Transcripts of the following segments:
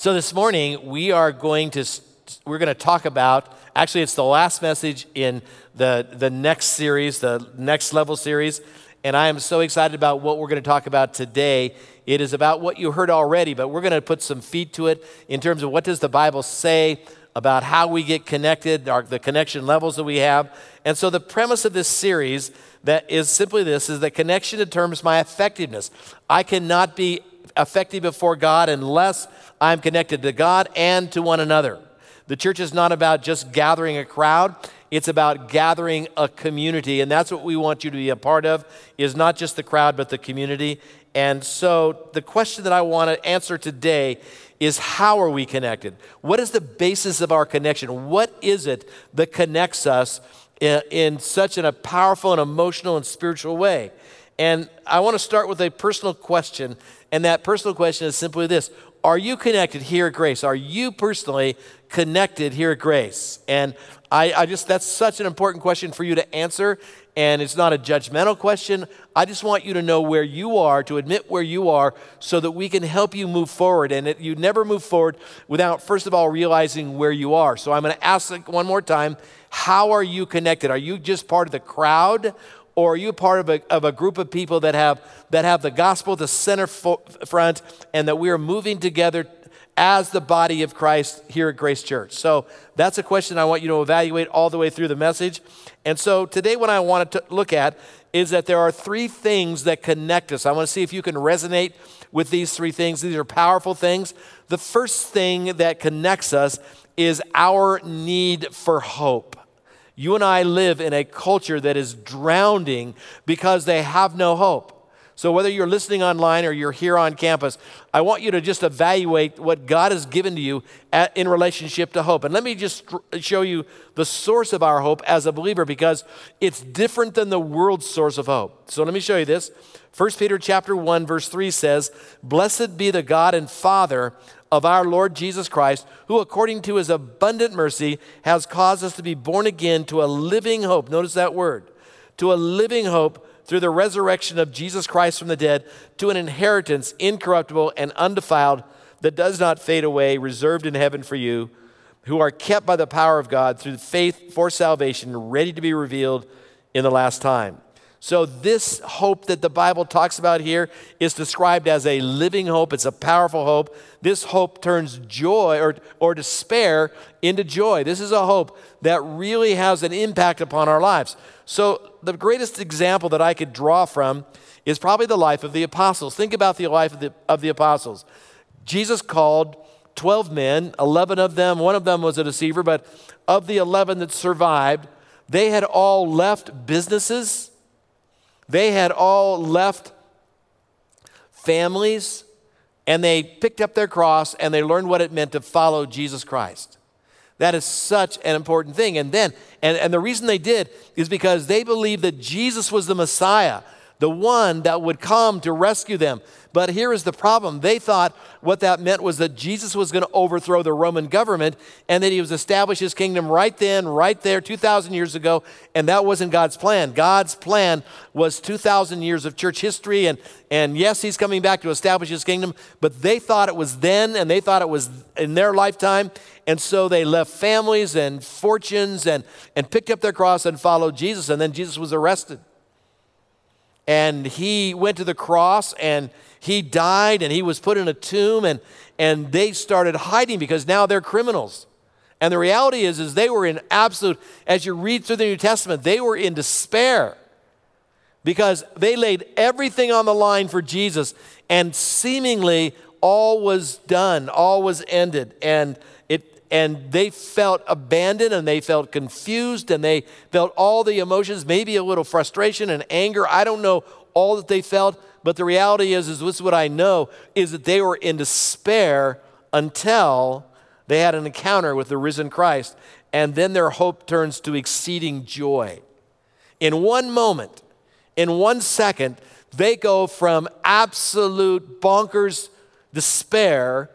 So this morning we are going to we're going to talk about actually it's the last message in the the next series, the next level series, and I am so excited about what we're going to talk about today. It is about what you heard already, but we're going to put some feet to it in terms of what does the Bible say about how we get connected, our, the connection levels that we have. And so the premise of this series that is simply this is that connection determines my effectiveness. I cannot be effective before God unless I'm connected to God and to one another. The church is not about just gathering a crowd, it's about gathering a community, and that's what we want you to be a part of is not just the crowd but the community. And so the question that I want to answer today is how are we connected? What is the basis of our connection? What is it that connects us in, in such an, a powerful and emotional and spiritual way? And I want to start with a personal question, and that personal question is simply this Are you connected here at Grace? Are you personally connected here at Grace? And I, I just, that's such an important question for you to answer, and it's not a judgmental question. I just want you to know where you are, to admit where you are, so that we can help you move forward. And it, you never move forward without, first of all, realizing where you are. So I'm going to ask one more time how are you connected? Are you just part of the crowd? Or are you part of a, of a group of people that have, that have the gospel at the center fo- front and that we are moving together as the body of Christ here at Grace Church? So that's a question I want you to evaluate all the way through the message. And so today, what I want to look at is that there are three things that connect us. I want to see if you can resonate with these three things. These are powerful things. The first thing that connects us is our need for hope. You and I live in a culture that is drowning because they have no hope. So, whether you're listening online or you're here on campus, I want you to just evaluate what God has given to you at, in relationship to hope. And let me just show you the source of our hope as a believer because it's different than the world's source of hope. So, let me show you this. 1 Peter chapter 1 verse 3 says, "Blessed be the God and Father of our Lord Jesus Christ, who according to his abundant mercy has caused us to be born again to a living hope." Notice that word. To a living hope through the resurrection of Jesus Christ from the dead, to an inheritance incorruptible and undefiled that does not fade away, reserved in heaven for you, who are kept by the power of God through faith for salvation, ready to be revealed in the last time. So, this hope that the Bible talks about here is described as a living hope. It's a powerful hope. This hope turns joy or, or despair into joy. This is a hope that really has an impact upon our lives. So, the greatest example that I could draw from is probably the life of the apostles. Think about the life of the, of the apostles. Jesus called 12 men, 11 of them, one of them was a deceiver, but of the 11 that survived, they had all left businesses they had all left families and they picked up their cross and they learned what it meant to follow Jesus Christ. That is such an important thing. And then, and, and the reason they did is because they believed that Jesus was the Messiah, the one that would come to rescue them. But here is the problem. They thought what that meant was that Jesus was going to overthrow the Roman government and that he was establish his kingdom right then, right there, 2,000 years ago. And that wasn't God's plan. God's plan was 2,000 years of church history. And, and yes, he's coming back to establish his kingdom, but they thought it was then and they thought it was in their lifetime. And so they left families and fortunes and, and picked up their cross and followed Jesus. And then Jesus was arrested. And he went to the cross and he died and he was put in a tomb and, and they started hiding because now they're criminals. And the reality is, is they were in absolute, as you read through the New Testament, they were in despair because they laid everything on the line for Jesus and seemingly all was done, all was ended. And it and they felt abandoned and they felt confused and they felt all the emotions, maybe a little frustration and anger. I don't know all that they felt, but the reality is, is this is what I know, is that they were in despair until they had an encounter with the risen Christ. And then their hope turns to exceeding joy. In one moment, in one second, they go from absolute bonkers despair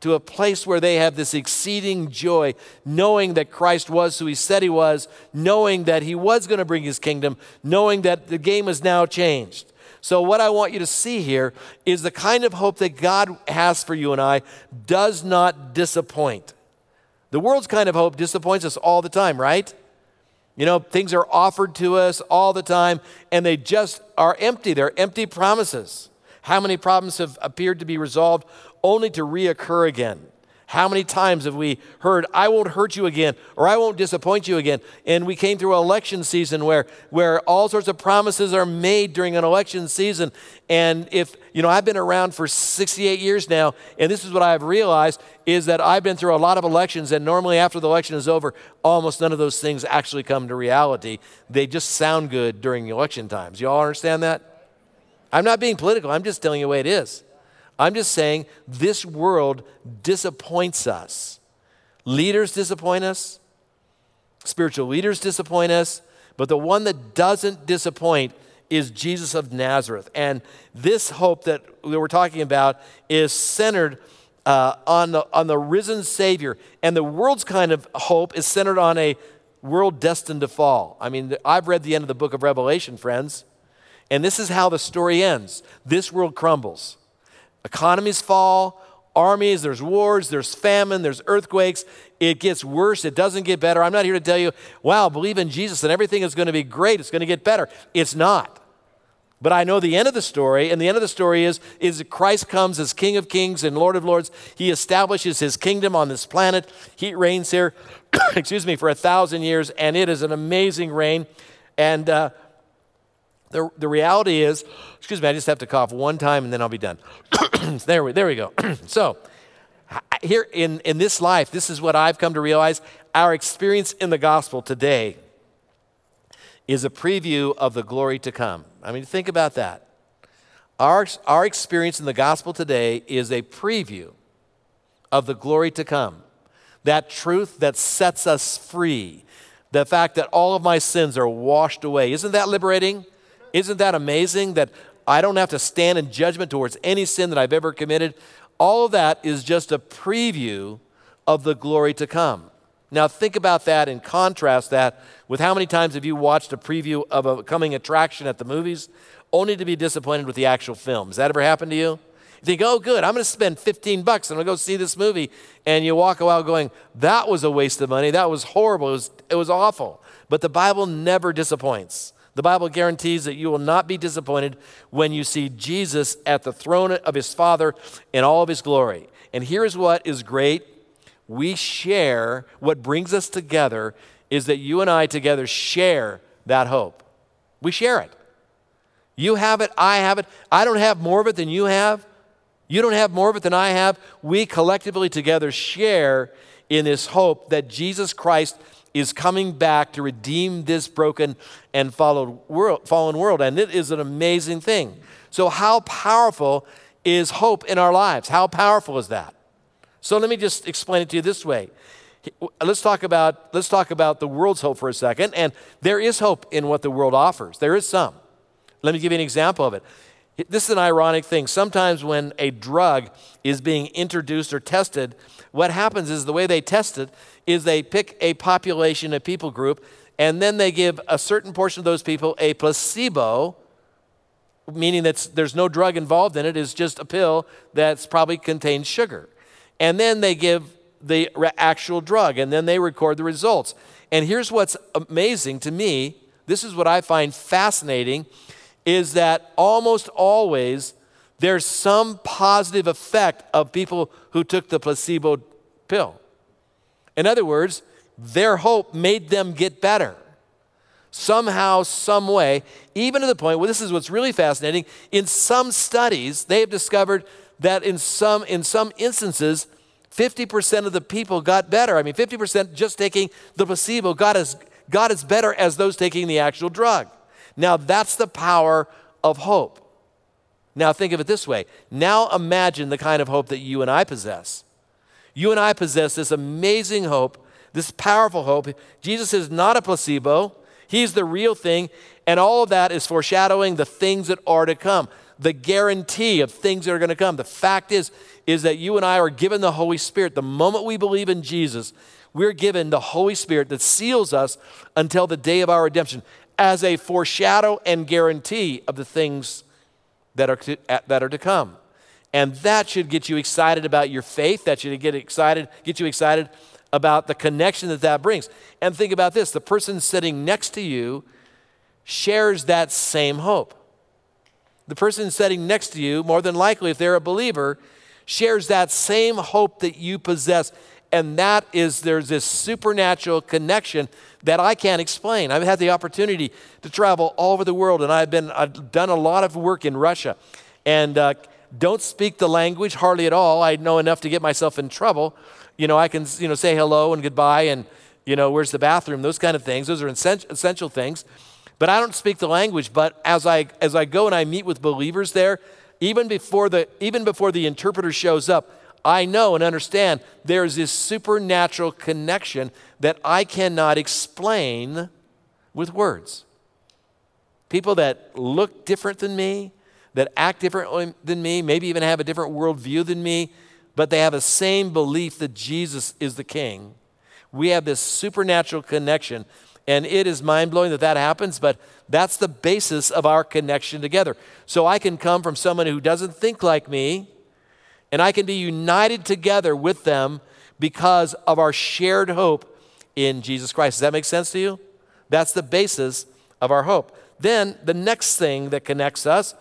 to a place where they have this exceeding joy, knowing that Christ was who he said he was, knowing that he was going to bring his kingdom, knowing that the game is now changed. So, what I want you to see here is the kind of hope that God has for you and I does not disappoint. The world's kind of hope disappoints us all the time, right? You know, things are offered to us all the time and they just are empty. They're empty promises. How many problems have appeared to be resolved only to reoccur again? How many times have we heard, I won't hurt you again, or I won't disappoint you again? And we came through an election season where, where all sorts of promises are made during an election season. And if, you know, I've been around for 68 years now, and this is what I've realized is that I've been through a lot of elections, and normally after the election is over, almost none of those things actually come to reality. They just sound good during election times. You all understand that? I'm not being political, I'm just telling you the way it is. I'm just saying this world disappoints us. Leaders disappoint us, spiritual leaders disappoint us, but the one that doesn't disappoint is Jesus of Nazareth. And this hope that we're talking about is centered uh, on, the, on the risen Savior. And the world's kind of hope is centered on a world destined to fall. I mean, I've read the end of the book of Revelation, friends, and this is how the story ends this world crumbles. Economies fall, armies, there's wars, there's famine, there's earthquakes. It gets worse, it doesn't get better. I'm not here to tell you, wow, believe in Jesus and everything is going to be great, it's going to get better. It's not. But I know the end of the story, and the end of the story is, is that Christ comes as King of Kings and Lord of Lords. He establishes his kingdom on this planet. He reigns here, excuse me, for a thousand years, and it is an amazing reign. And uh, the, the reality is, excuse me, I just have to cough one time and then I'll be done. there, we, there we go. so, here in, in this life, this is what I've come to realize. Our experience in the gospel today is a preview of the glory to come. I mean, think about that. Our, our experience in the gospel today is a preview of the glory to come. That truth that sets us free. The fact that all of my sins are washed away. Isn't that liberating? Isn't that amazing that I don't have to stand in judgment towards any sin that I've ever committed? All of that is just a preview of the glory to come. Now, think about that and contrast that with how many times have you watched a preview of a coming attraction at the movies only to be disappointed with the actual film? Has that ever happened to you? You think, oh, good, I'm going to spend 15 bucks and I'm going to go see this movie. And you walk away going, that was a waste of money. That was horrible. It was, it was awful. But the Bible never disappoints. The Bible guarantees that you will not be disappointed when you see Jesus at the throne of his Father in all of his glory. And here's what is great we share, what brings us together is that you and I together share that hope. We share it. You have it, I have it. I don't have more of it than you have. You don't have more of it than I have. We collectively together share in this hope that Jesus Christ is coming back to redeem this broken and fallen world. And it is an amazing thing. So, how powerful is hope in our lives? How powerful is that? So, let me just explain it to you this way. Let's talk about, let's talk about the world's hope for a second. And there is hope in what the world offers, there is some. Let me give you an example of it. This is an ironic thing. Sometimes when a drug is being introduced or tested, what happens is the way they test it is they pick a population, a people group, and then they give a certain portion of those people a placebo, meaning that there's no drug involved in it, it's just a pill that's probably contains sugar. And then they give the actual drug, and then they record the results. And here's what's amazing to me this is what I find fascinating is that almost always there's some positive effect of people who took the placebo pill. In other words, their hope made them get better. Somehow, some way, even to the point where this is what's really fascinating. In some studies, they have discovered that in some, in some instances, 50% of the people got better. I mean, 50% just taking the placebo got as, got as better as those taking the actual drug. Now, that's the power of hope. Now, think of it this way. Now, imagine the kind of hope that you and I possess. You and I possess this amazing hope, this powerful hope. Jesus is not a placebo, He's the real thing. And all of that is foreshadowing the things that are to come, the guarantee of things that are going to come. The fact is, is that you and I are given the Holy Spirit. The moment we believe in Jesus, we're given the Holy Spirit that seals us until the day of our redemption as a foreshadow and guarantee of the things that are to, that are to come. And that should get you excited about your faith. That should get excited, get you excited about the connection that that brings. And think about this the person sitting next to you shares that same hope. The person sitting next to you, more than likely, if they're a believer, shares that same hope that you possess. And that is, there's this supernatural connection that I can't explain. I've had the opportunity to travel all over the world, and I've, been, I've done a lot of work in Russia. And uh, don't speak the language hardly at all. I know enough to get myself in trouble. You know, I can you know, say hello and goodbye and, you know, where's the bathroom, those kind of things. Those are essential things. But I don't speak the language. But as I, as I go and I meet with believers there, even before, the, even before the interpreter shows up, I know and understand there's this supernatural connection that I cannot explain with words. People that look different than me, that act different than me, maybe even have a different worldview than me, but they have the same belief that Jesus is the King. We have this supernatural connection, and it is mind blowing that that happens, but that's the basis of our connection together. So I can come from someone who doesn't think like me, and I can be united together with them because of our shared hope in Jesus Christ. Does that make sense to you? That's the basis of our hope. Then the next thing that connects us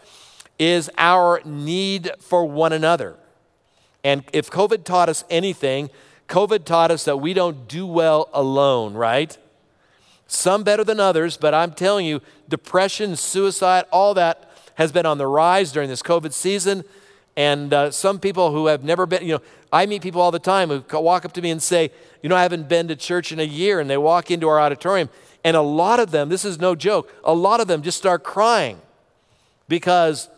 is our need for one another. And if COVID taught us anything, COVID taught us that we don't do well alone, right? Some better than others, but I'm telling you, depression, suicide, all that has been on the rise during this COVID season. And uh, some people who have never been, you know, I meet people all the time who walk up to me and say, you know, I haven't been to church in a year. And they walk into our auditorium. And a lot of them, this is no joke, a lot of them just start crying because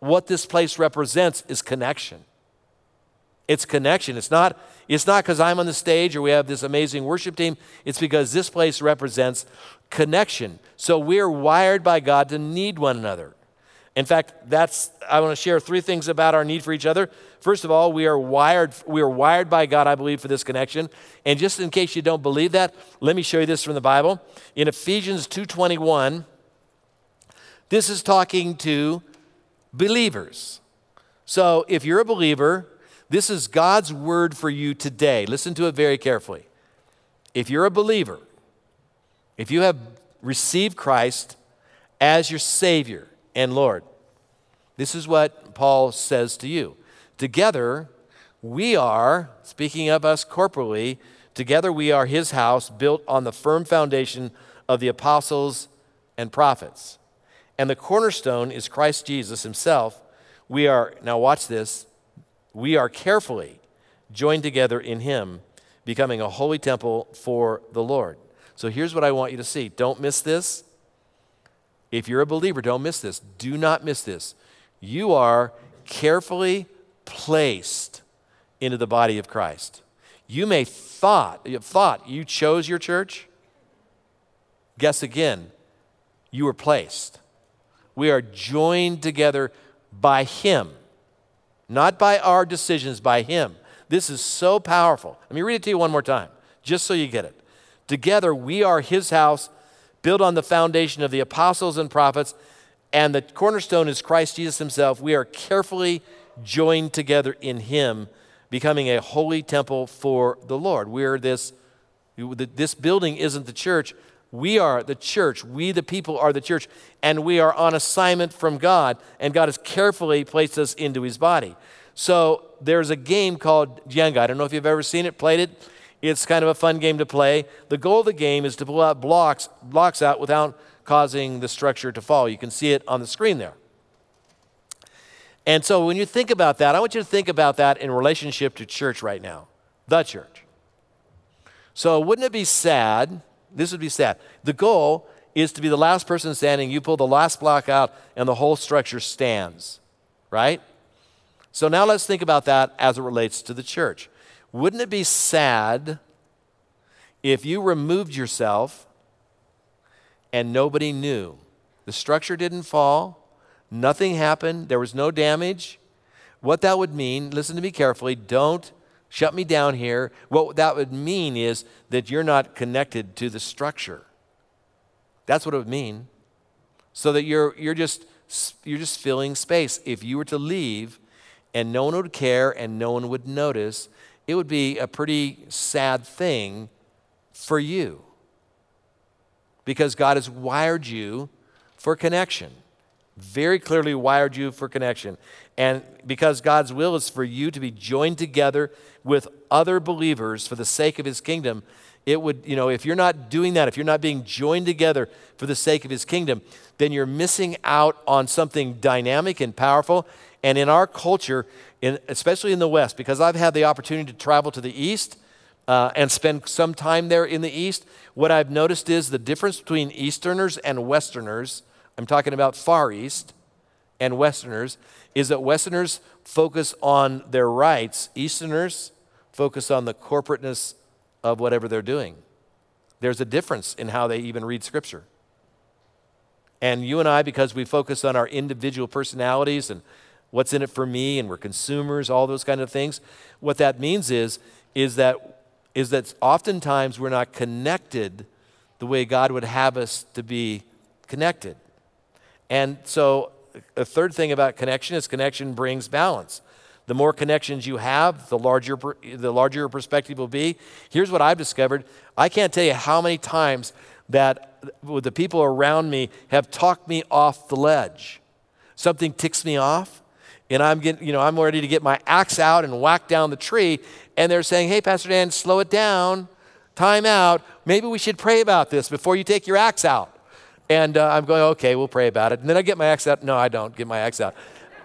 what this place represents is connection. It's connection. It's not it's not because I'm on the stage or we have this amazing worship team. It's because this place represents connection. So we're wired by God to need one another. In fact, that's I want to share three things about our need for each other. First of all, we are wired we are wired by God, I believe, for this connection. And just in case you don't believe that, let me show you this from the Bible. In Ephesians 2:21, this is talking to believers. So if you're a believer, this is God's word for you today. Listen to it very carefully. If you're a believer, if you have received Christ as your Savior and Lord, this is what Paul says to you. Together, we are, speaking of us corporally, together we are his house built on the firm foundation of the apostles and prophets and the cornerstone is Christ Jesus himself. We are, now watch this, we are carefully joined together in him, becoming a holy temple for the Lord. So here's what I want you to see. Don't miss this. If you're a believer, don't miss this. Do not miss this. You are carefully placed into the body of Christ. You may thought, thought you chose your church. Guess again, you were placed. We are joined together by Him, not by our decisions, by Him. This is so powerful. Let me read it to you one more time, just so you get it. Together, we are His house, built on the foundation of the apostles and prophets, and the cornerstone is Christ Jesus Himself. We are carefully joined together in Him, becoming a holy temple for the Lord. We're this, this building isn't the church, we are the church. We, the people, are the church. And we are on assignment from God. And God has carefully placed us into his body. So there's a game called Jenga. I don't know if you've ever seen it, played it. It's kind of a fun game to play. The goal of the game is to pull out blocks, blocks out without causing the structure to fall. You can see it on the screen there. And so when you think about that, I want you to think about that in relationship to church right now, the church. So wouldn't it be sad this would be sad. The goal is to be the last person standing. You pull the last block out, and the whole structure stands, right? So now let's think about that as it relates to the church. Wouldn't it be sad if you removed yourself and nobody knew? The structure didn't fall, nothing happened, there was no damage. What that would mean, listen to me carefully, don't shut me down here. What that would mean is that you're not connected to the structure. That's what it would mean. So that you're, you're just you're just filling space. If you were to leave and no one would care and no one would notice, it would be a pretty sad thing for you. Because God has wired you for connection. Very clearly wired you for connection. And because God's will is for you to be joined together with other believers for the sake of his kingdom, it would, you know, if you're not doing that, if you're not being joined together for the sake of his kingdom, then you're missing out on something dynamic and powerful. And in our culture, in, especially in the West, because I've had the opportunity to travel to the East uh, and spend some time there in the East, what I've noticed is the difference between Easterners and Westerners, I'm talking about Far East and Westerners, is that Westerners focus on their rights, Easterners focus on the corporateness of whatever they're doing. There's a difference in how they even read Scripture. And you and I, because we focus on our individual personalities and what's in it for me, and we're consumers, all those kind of things, what that means is, is that is that oftentimes we're not connected the way God would have us to be connected. And so, a third thing about connection is connection brings balance. The more connections you have, the larger, the larger your perspective will be. Here's what I've discovered I can't tell you how many times that the people around me have talked me off the ledge. Something ticks me off, and I'm getting, you know, I'm ready to get my axe out and whack down the tree, and they're saying, "Hey, Pastor Dan, slow it down, time out. Maybe we should pray about this before you take your axe out." And uh, I'm going, "Okay, we'll pray about it." And then I get my axe out. No, I don't get my axe out.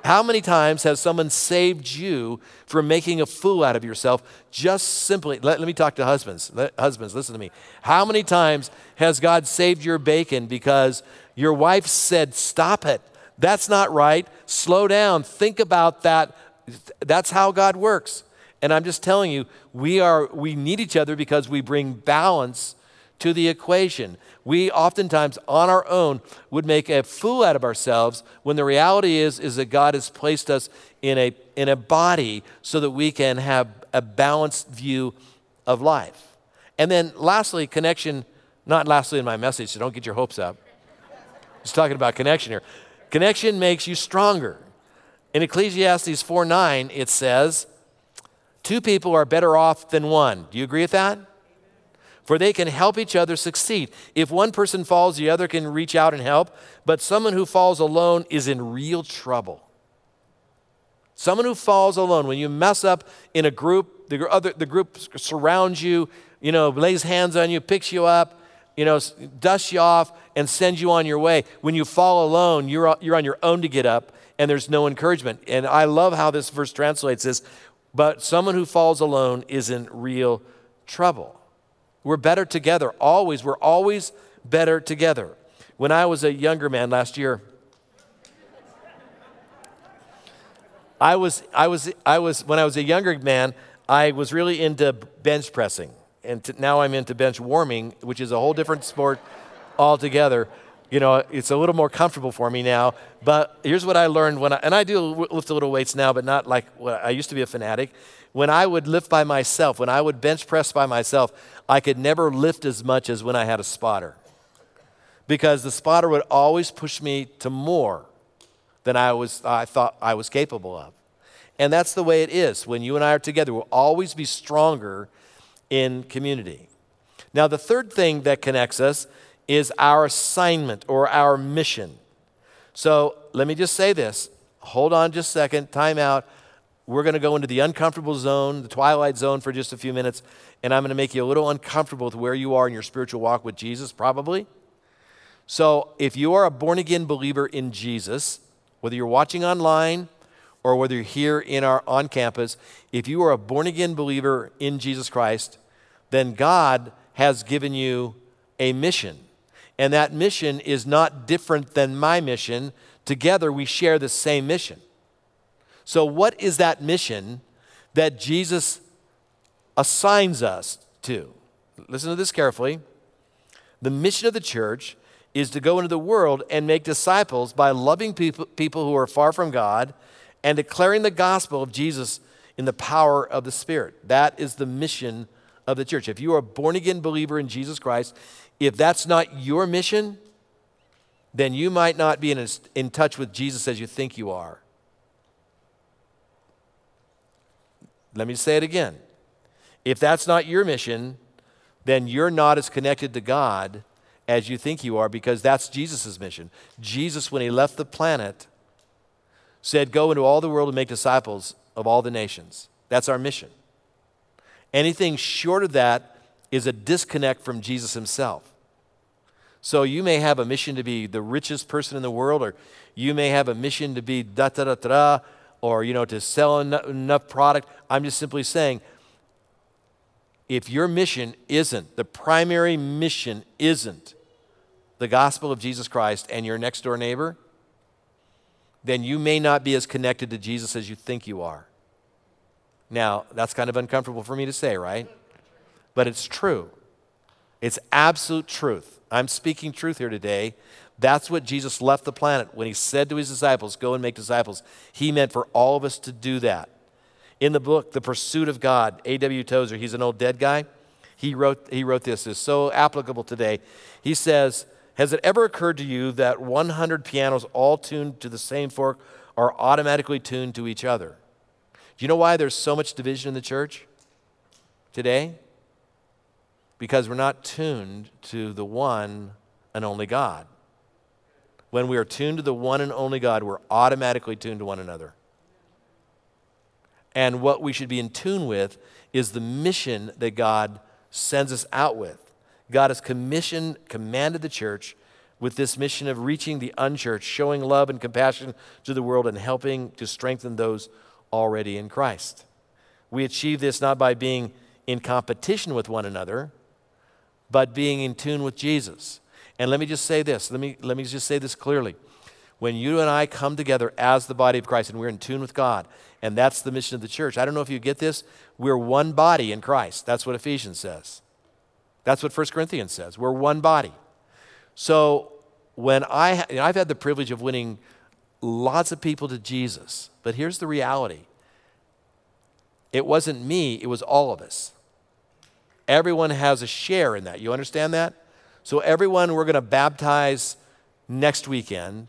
How many times has someone saved you from making a fool out of yourself just simply? Let, let me talk to husbands. Let, husbands, listen to me. How many times has God saved your bacon because your wife said, Stop it? That's not right. Slow down. Think about that. That's how God works. And I'm just telling you, we, are, we need each other because we bring balance to the equation. We oftentimes, on our own, would make a fool out of ourselves when the reality is, is that God has placed us in a, in a body so that we can have a balanced view of life. And then, lastly, connection, not lastly in my message, so don't get your hopes up. Just talking about connection here. Connection makes you stronger. In Ecclesiastes 4 9, it says, Two people are better off than one. Do you agree with that? For they can help each other succeed. If one person falls, the other can reach out and help, but someone who falls alone is in real trouble. Someone who falls alone, when you mess up in a group, the, other, the group surrounds you, you know, lays hands on you, picks you up, you know, dust you off, and send you on your way. When you fall alone, you're, you're on your own to get up, and there's no encouragement. And I love how this verse translates this but someone who falls alone is in real trouble. We're better together, always. We're always better together. When I was a younger man last year, I was, I was, I was, when I was a younger man, I was really into bench pressing. And to, now I'm into bench warming, which is a whole different sport altogether you know, it's a little more comfortable for me now. But here's what I learned when I, and I do lift a little weights now, but not like I used to be a fanatic. When I would lift by myself, when I would bench press by myself, I could never lift as much as when I had a spotter. Because the spotter would always push me to more than I, was, I thought I was capable of. And that's the way it is. When you and I are together, we'll always be stronger in community. Now, the third thing that connects us is our assignment or our mission. So let me just say this. Hold on just a second, time out. We're going to go into the uncomfortable zone, the twilight zone, for just a few minutes, and I'm going to make you a little uncomfortable with where you are in your spiritual walk with Jesus, probably. So if you are a born again believer in Jesus, whether you're watching online or whether you're here in our on campus, if you are a born again believer in Jesus Christ, then God has given you a mission. And that mission is not different than my mission. Together, we share the same mission. So, what is that mission that Jesus assigns us to? Listen to this carefully. The mission of the church is to go into the world and make disciples by loving people, people who are far from God and declaring the gospel of Jesus in the power of the Spirit. That is the mission of the church. If you are a born again believer in Jesus Christ, if that's not your mission, then you might not be in, in touch with Jesus as you think you are. Let me say it again. If that's not your mission, then you're not as connected to God as you think you are because that's Jesus' mission. Jesus, when he left the planet, said, Go into all the world and make disciples of all the nations. That's our mission. Anything short of that is a disconnect from Jesus himself. So you may have a mission to be the richest person in the world, or you may have a mission to be da da da da, or you know to sell enough product. I'm just simply saying, if your mission isn't the primary mission isn't the gospel of Jesus Christ and your next door neighbor, then you may not be as connected to Jesus as you think you are. Now, that's kind of uncomfortable for me to say, right? But it's true. It's absolute truth. I'm speaking truth here today. That's what Jesus left the planet when he said to his disciples, Go and make disciples. He meant for all of us to do that. In the book, The Pursuit of God, A.W. Tozer, he's an old dead guy. He wrote, he wrote this, it's so applicable today. He says, Has it ever occurred to you that 100 pianos all tuned to the same fork are automatically tuned to each other? Do you know why there's so much division in the church today? because we're not tuned to the one and only God. When we are tuned to the one and only God, we're automatically tuned to one another. And what we should be in tune with is the mission that God sends us out with. God has commissioned, commanded the church with this mission of reaching the unchurched, showing love and compassion to the world, and helping to strengthen those already in Christ. We achieve this not by being in competition with one another, but being in tune with Jesus. And let me just say this, let me, let me just say this clearly. When you and I come together as the body of Christ and we're in tune with God, and that's the mission of the church, I don't know if you get this, we're one body in Christ. That's what Ephesians says. That's what 1 Corinthians says. We're one body. So when I, I've had the privilege of winning lots of people to Jesus, but here's the reality it wasn't me, it was all of us. Everyone has a share in that. You understand that? So, everyone we're going to baptize next weekend,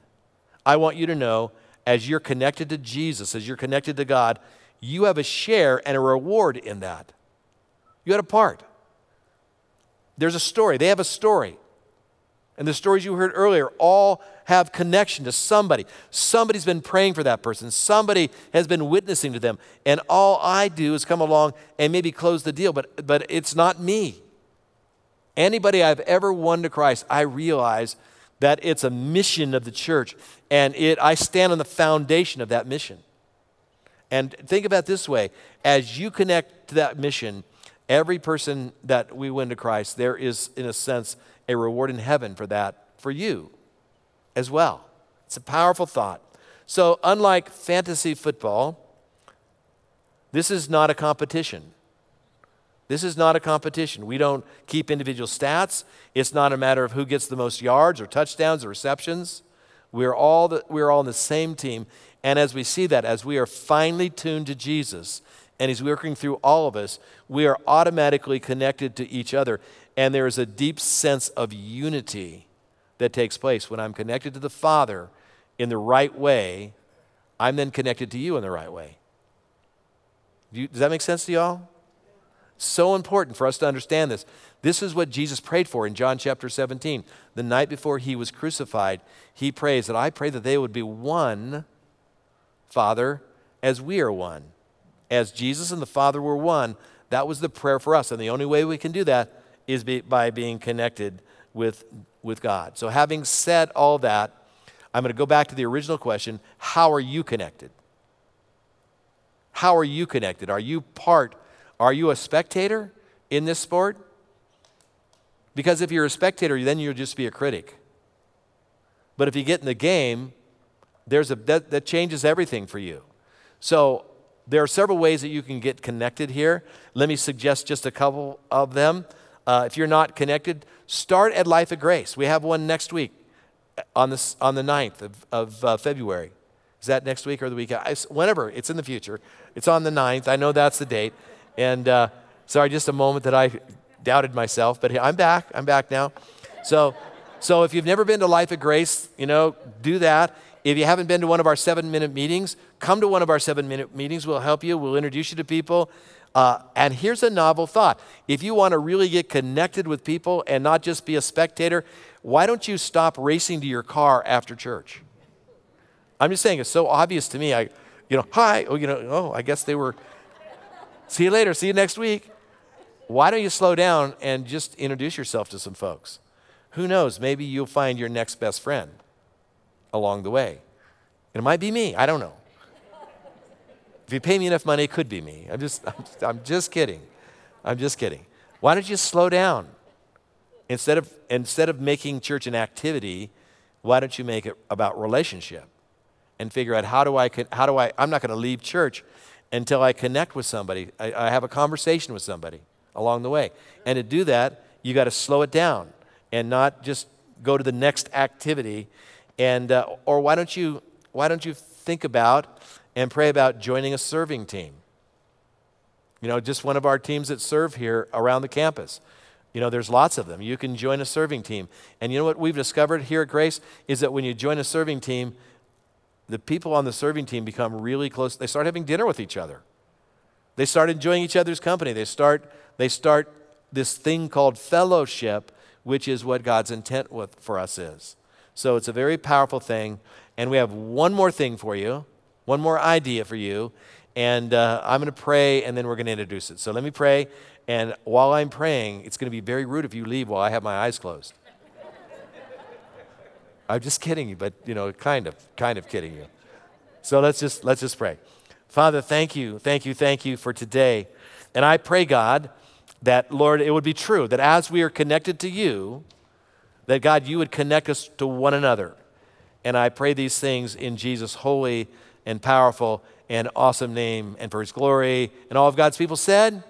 I want you to know as you're connected to Jesus, as you're connected to God, you have a share and a reward in that. You had a part. There's a story. They have a story. And the stories you heard earlier all have connection to somebody. Somebody's been praying for that person. Somebody has been witnessing to them. And all I do is come along and maybe close the deal, but, but it's not me. Anybody I've ever won to Christ, I realize that it's a mission of the church, and it, I stand on the foundation of that mission. And think about this way as you connect to that mission, every person that we win to Christ, there is, in a sense, a reward in heaven for that for you as well. It's a powerful thought. So, unlike fantasy football, this is not a competition. This is not a competition. We don't keep individual stats. It's not a matter of who gets the most yards or touchdowns or receptions. We're all, the, we're all on the same team. And as we see that, as we are finely tuned to Jesus and He's working through all of us, we are automatically connected to each other. And there is a deep sense of unity that takes place. When I'm connected to the Father in the right way, I'm then connected to you in the right way. Do you, does that make sense to y'all? So important for us to understand this. This is what Jesus prayed for in John chapter 17. The night before he was crucified, he prays that I pray that they would be one, Father, as we are one. As Jesus and the Father were one, that was the prayer for us. And the only way we can do that is be, by being connected with, with God. So, having said all that, I'm going to go back to the original question How are you connected? How are you connected? Are you part, are you a spectator in this sport? Because if you're a spectator, then you'll just be a critic. But if you get in the game, there's a, that, that changes everything for you. So there are several ways that you can get connected here. Let me suggest just a couple of them. Uh, if you're not connected, start at Life of Grace. We have one next week on, this, on the 9th of, of uh, February. Is that next week or the week? I, whenever, it's in the future. It's on the 9th. I know that's the date. And uh, sorry, just a moment that I doubted myself, but I'm back. I'm back now. So So if you've never been to Life of Grace, you know, do that. If you haven't been to one of our seven minute meetings, come to one of our seven minute meetings. We'll help you, we'll introduce you to people. Uh, and here's a novel thought if you want to really get connected with people and not just be a spectator, why don't you stop racing to your car after church? I'm just saying, it's so obvious to me. I, you know, hi, oh, you know, oh, I guess they were, see you later, see you next week. Why don't you slow down and just introduce yourself to some folks? Who knows? Maybe you'll find your next best friend along the way. It might be me, I don't know. If you pay me enough money, it could be me. I'm just, I'm, I'm just kidding. I'm just kidding. Why don't you slow down? Instead of, instead of making church an activity, why don't you make it about relationship and figure out how do I, how do I, I'm not going to leave church until I connect with somebody. I, I have a conversation with somebody along the way. And to do that, you got to slow it down and not just go to the next activity. And, uh, or why don't, you, why don't you think about and pray about joining a serving team? You know, just one of our teams that serve here around the campus. You know, there's lots of them. You can join a serving team. And you know what we've discovered here at Grace is that when you join a serving team, the people on the serving team become really close. They start having dinner with each other. They start enjoying each other's company. They start, they start this thing called fellowship, which is what God's intent with, for us is. So it's a very powerful thing. And we have one more thing for you, one more idea for you. And uh, I'm going to pray, and then we're going to introduce it. So let me pray, and while I'm praying, it's going to be very rude if you leave while I have my eyes closed. I'm just kidding you, but you know, kind of, kind of kidding you. So let's just let's just pray. Father, thank you, thank you, thank you for today. And I pray, God, that Lord, it would be true that as we are connected to you, that God, you would connect us to one another. And I pray these things in Jesus' holy and powerful and awesome name and for his glory. And all of God's people said,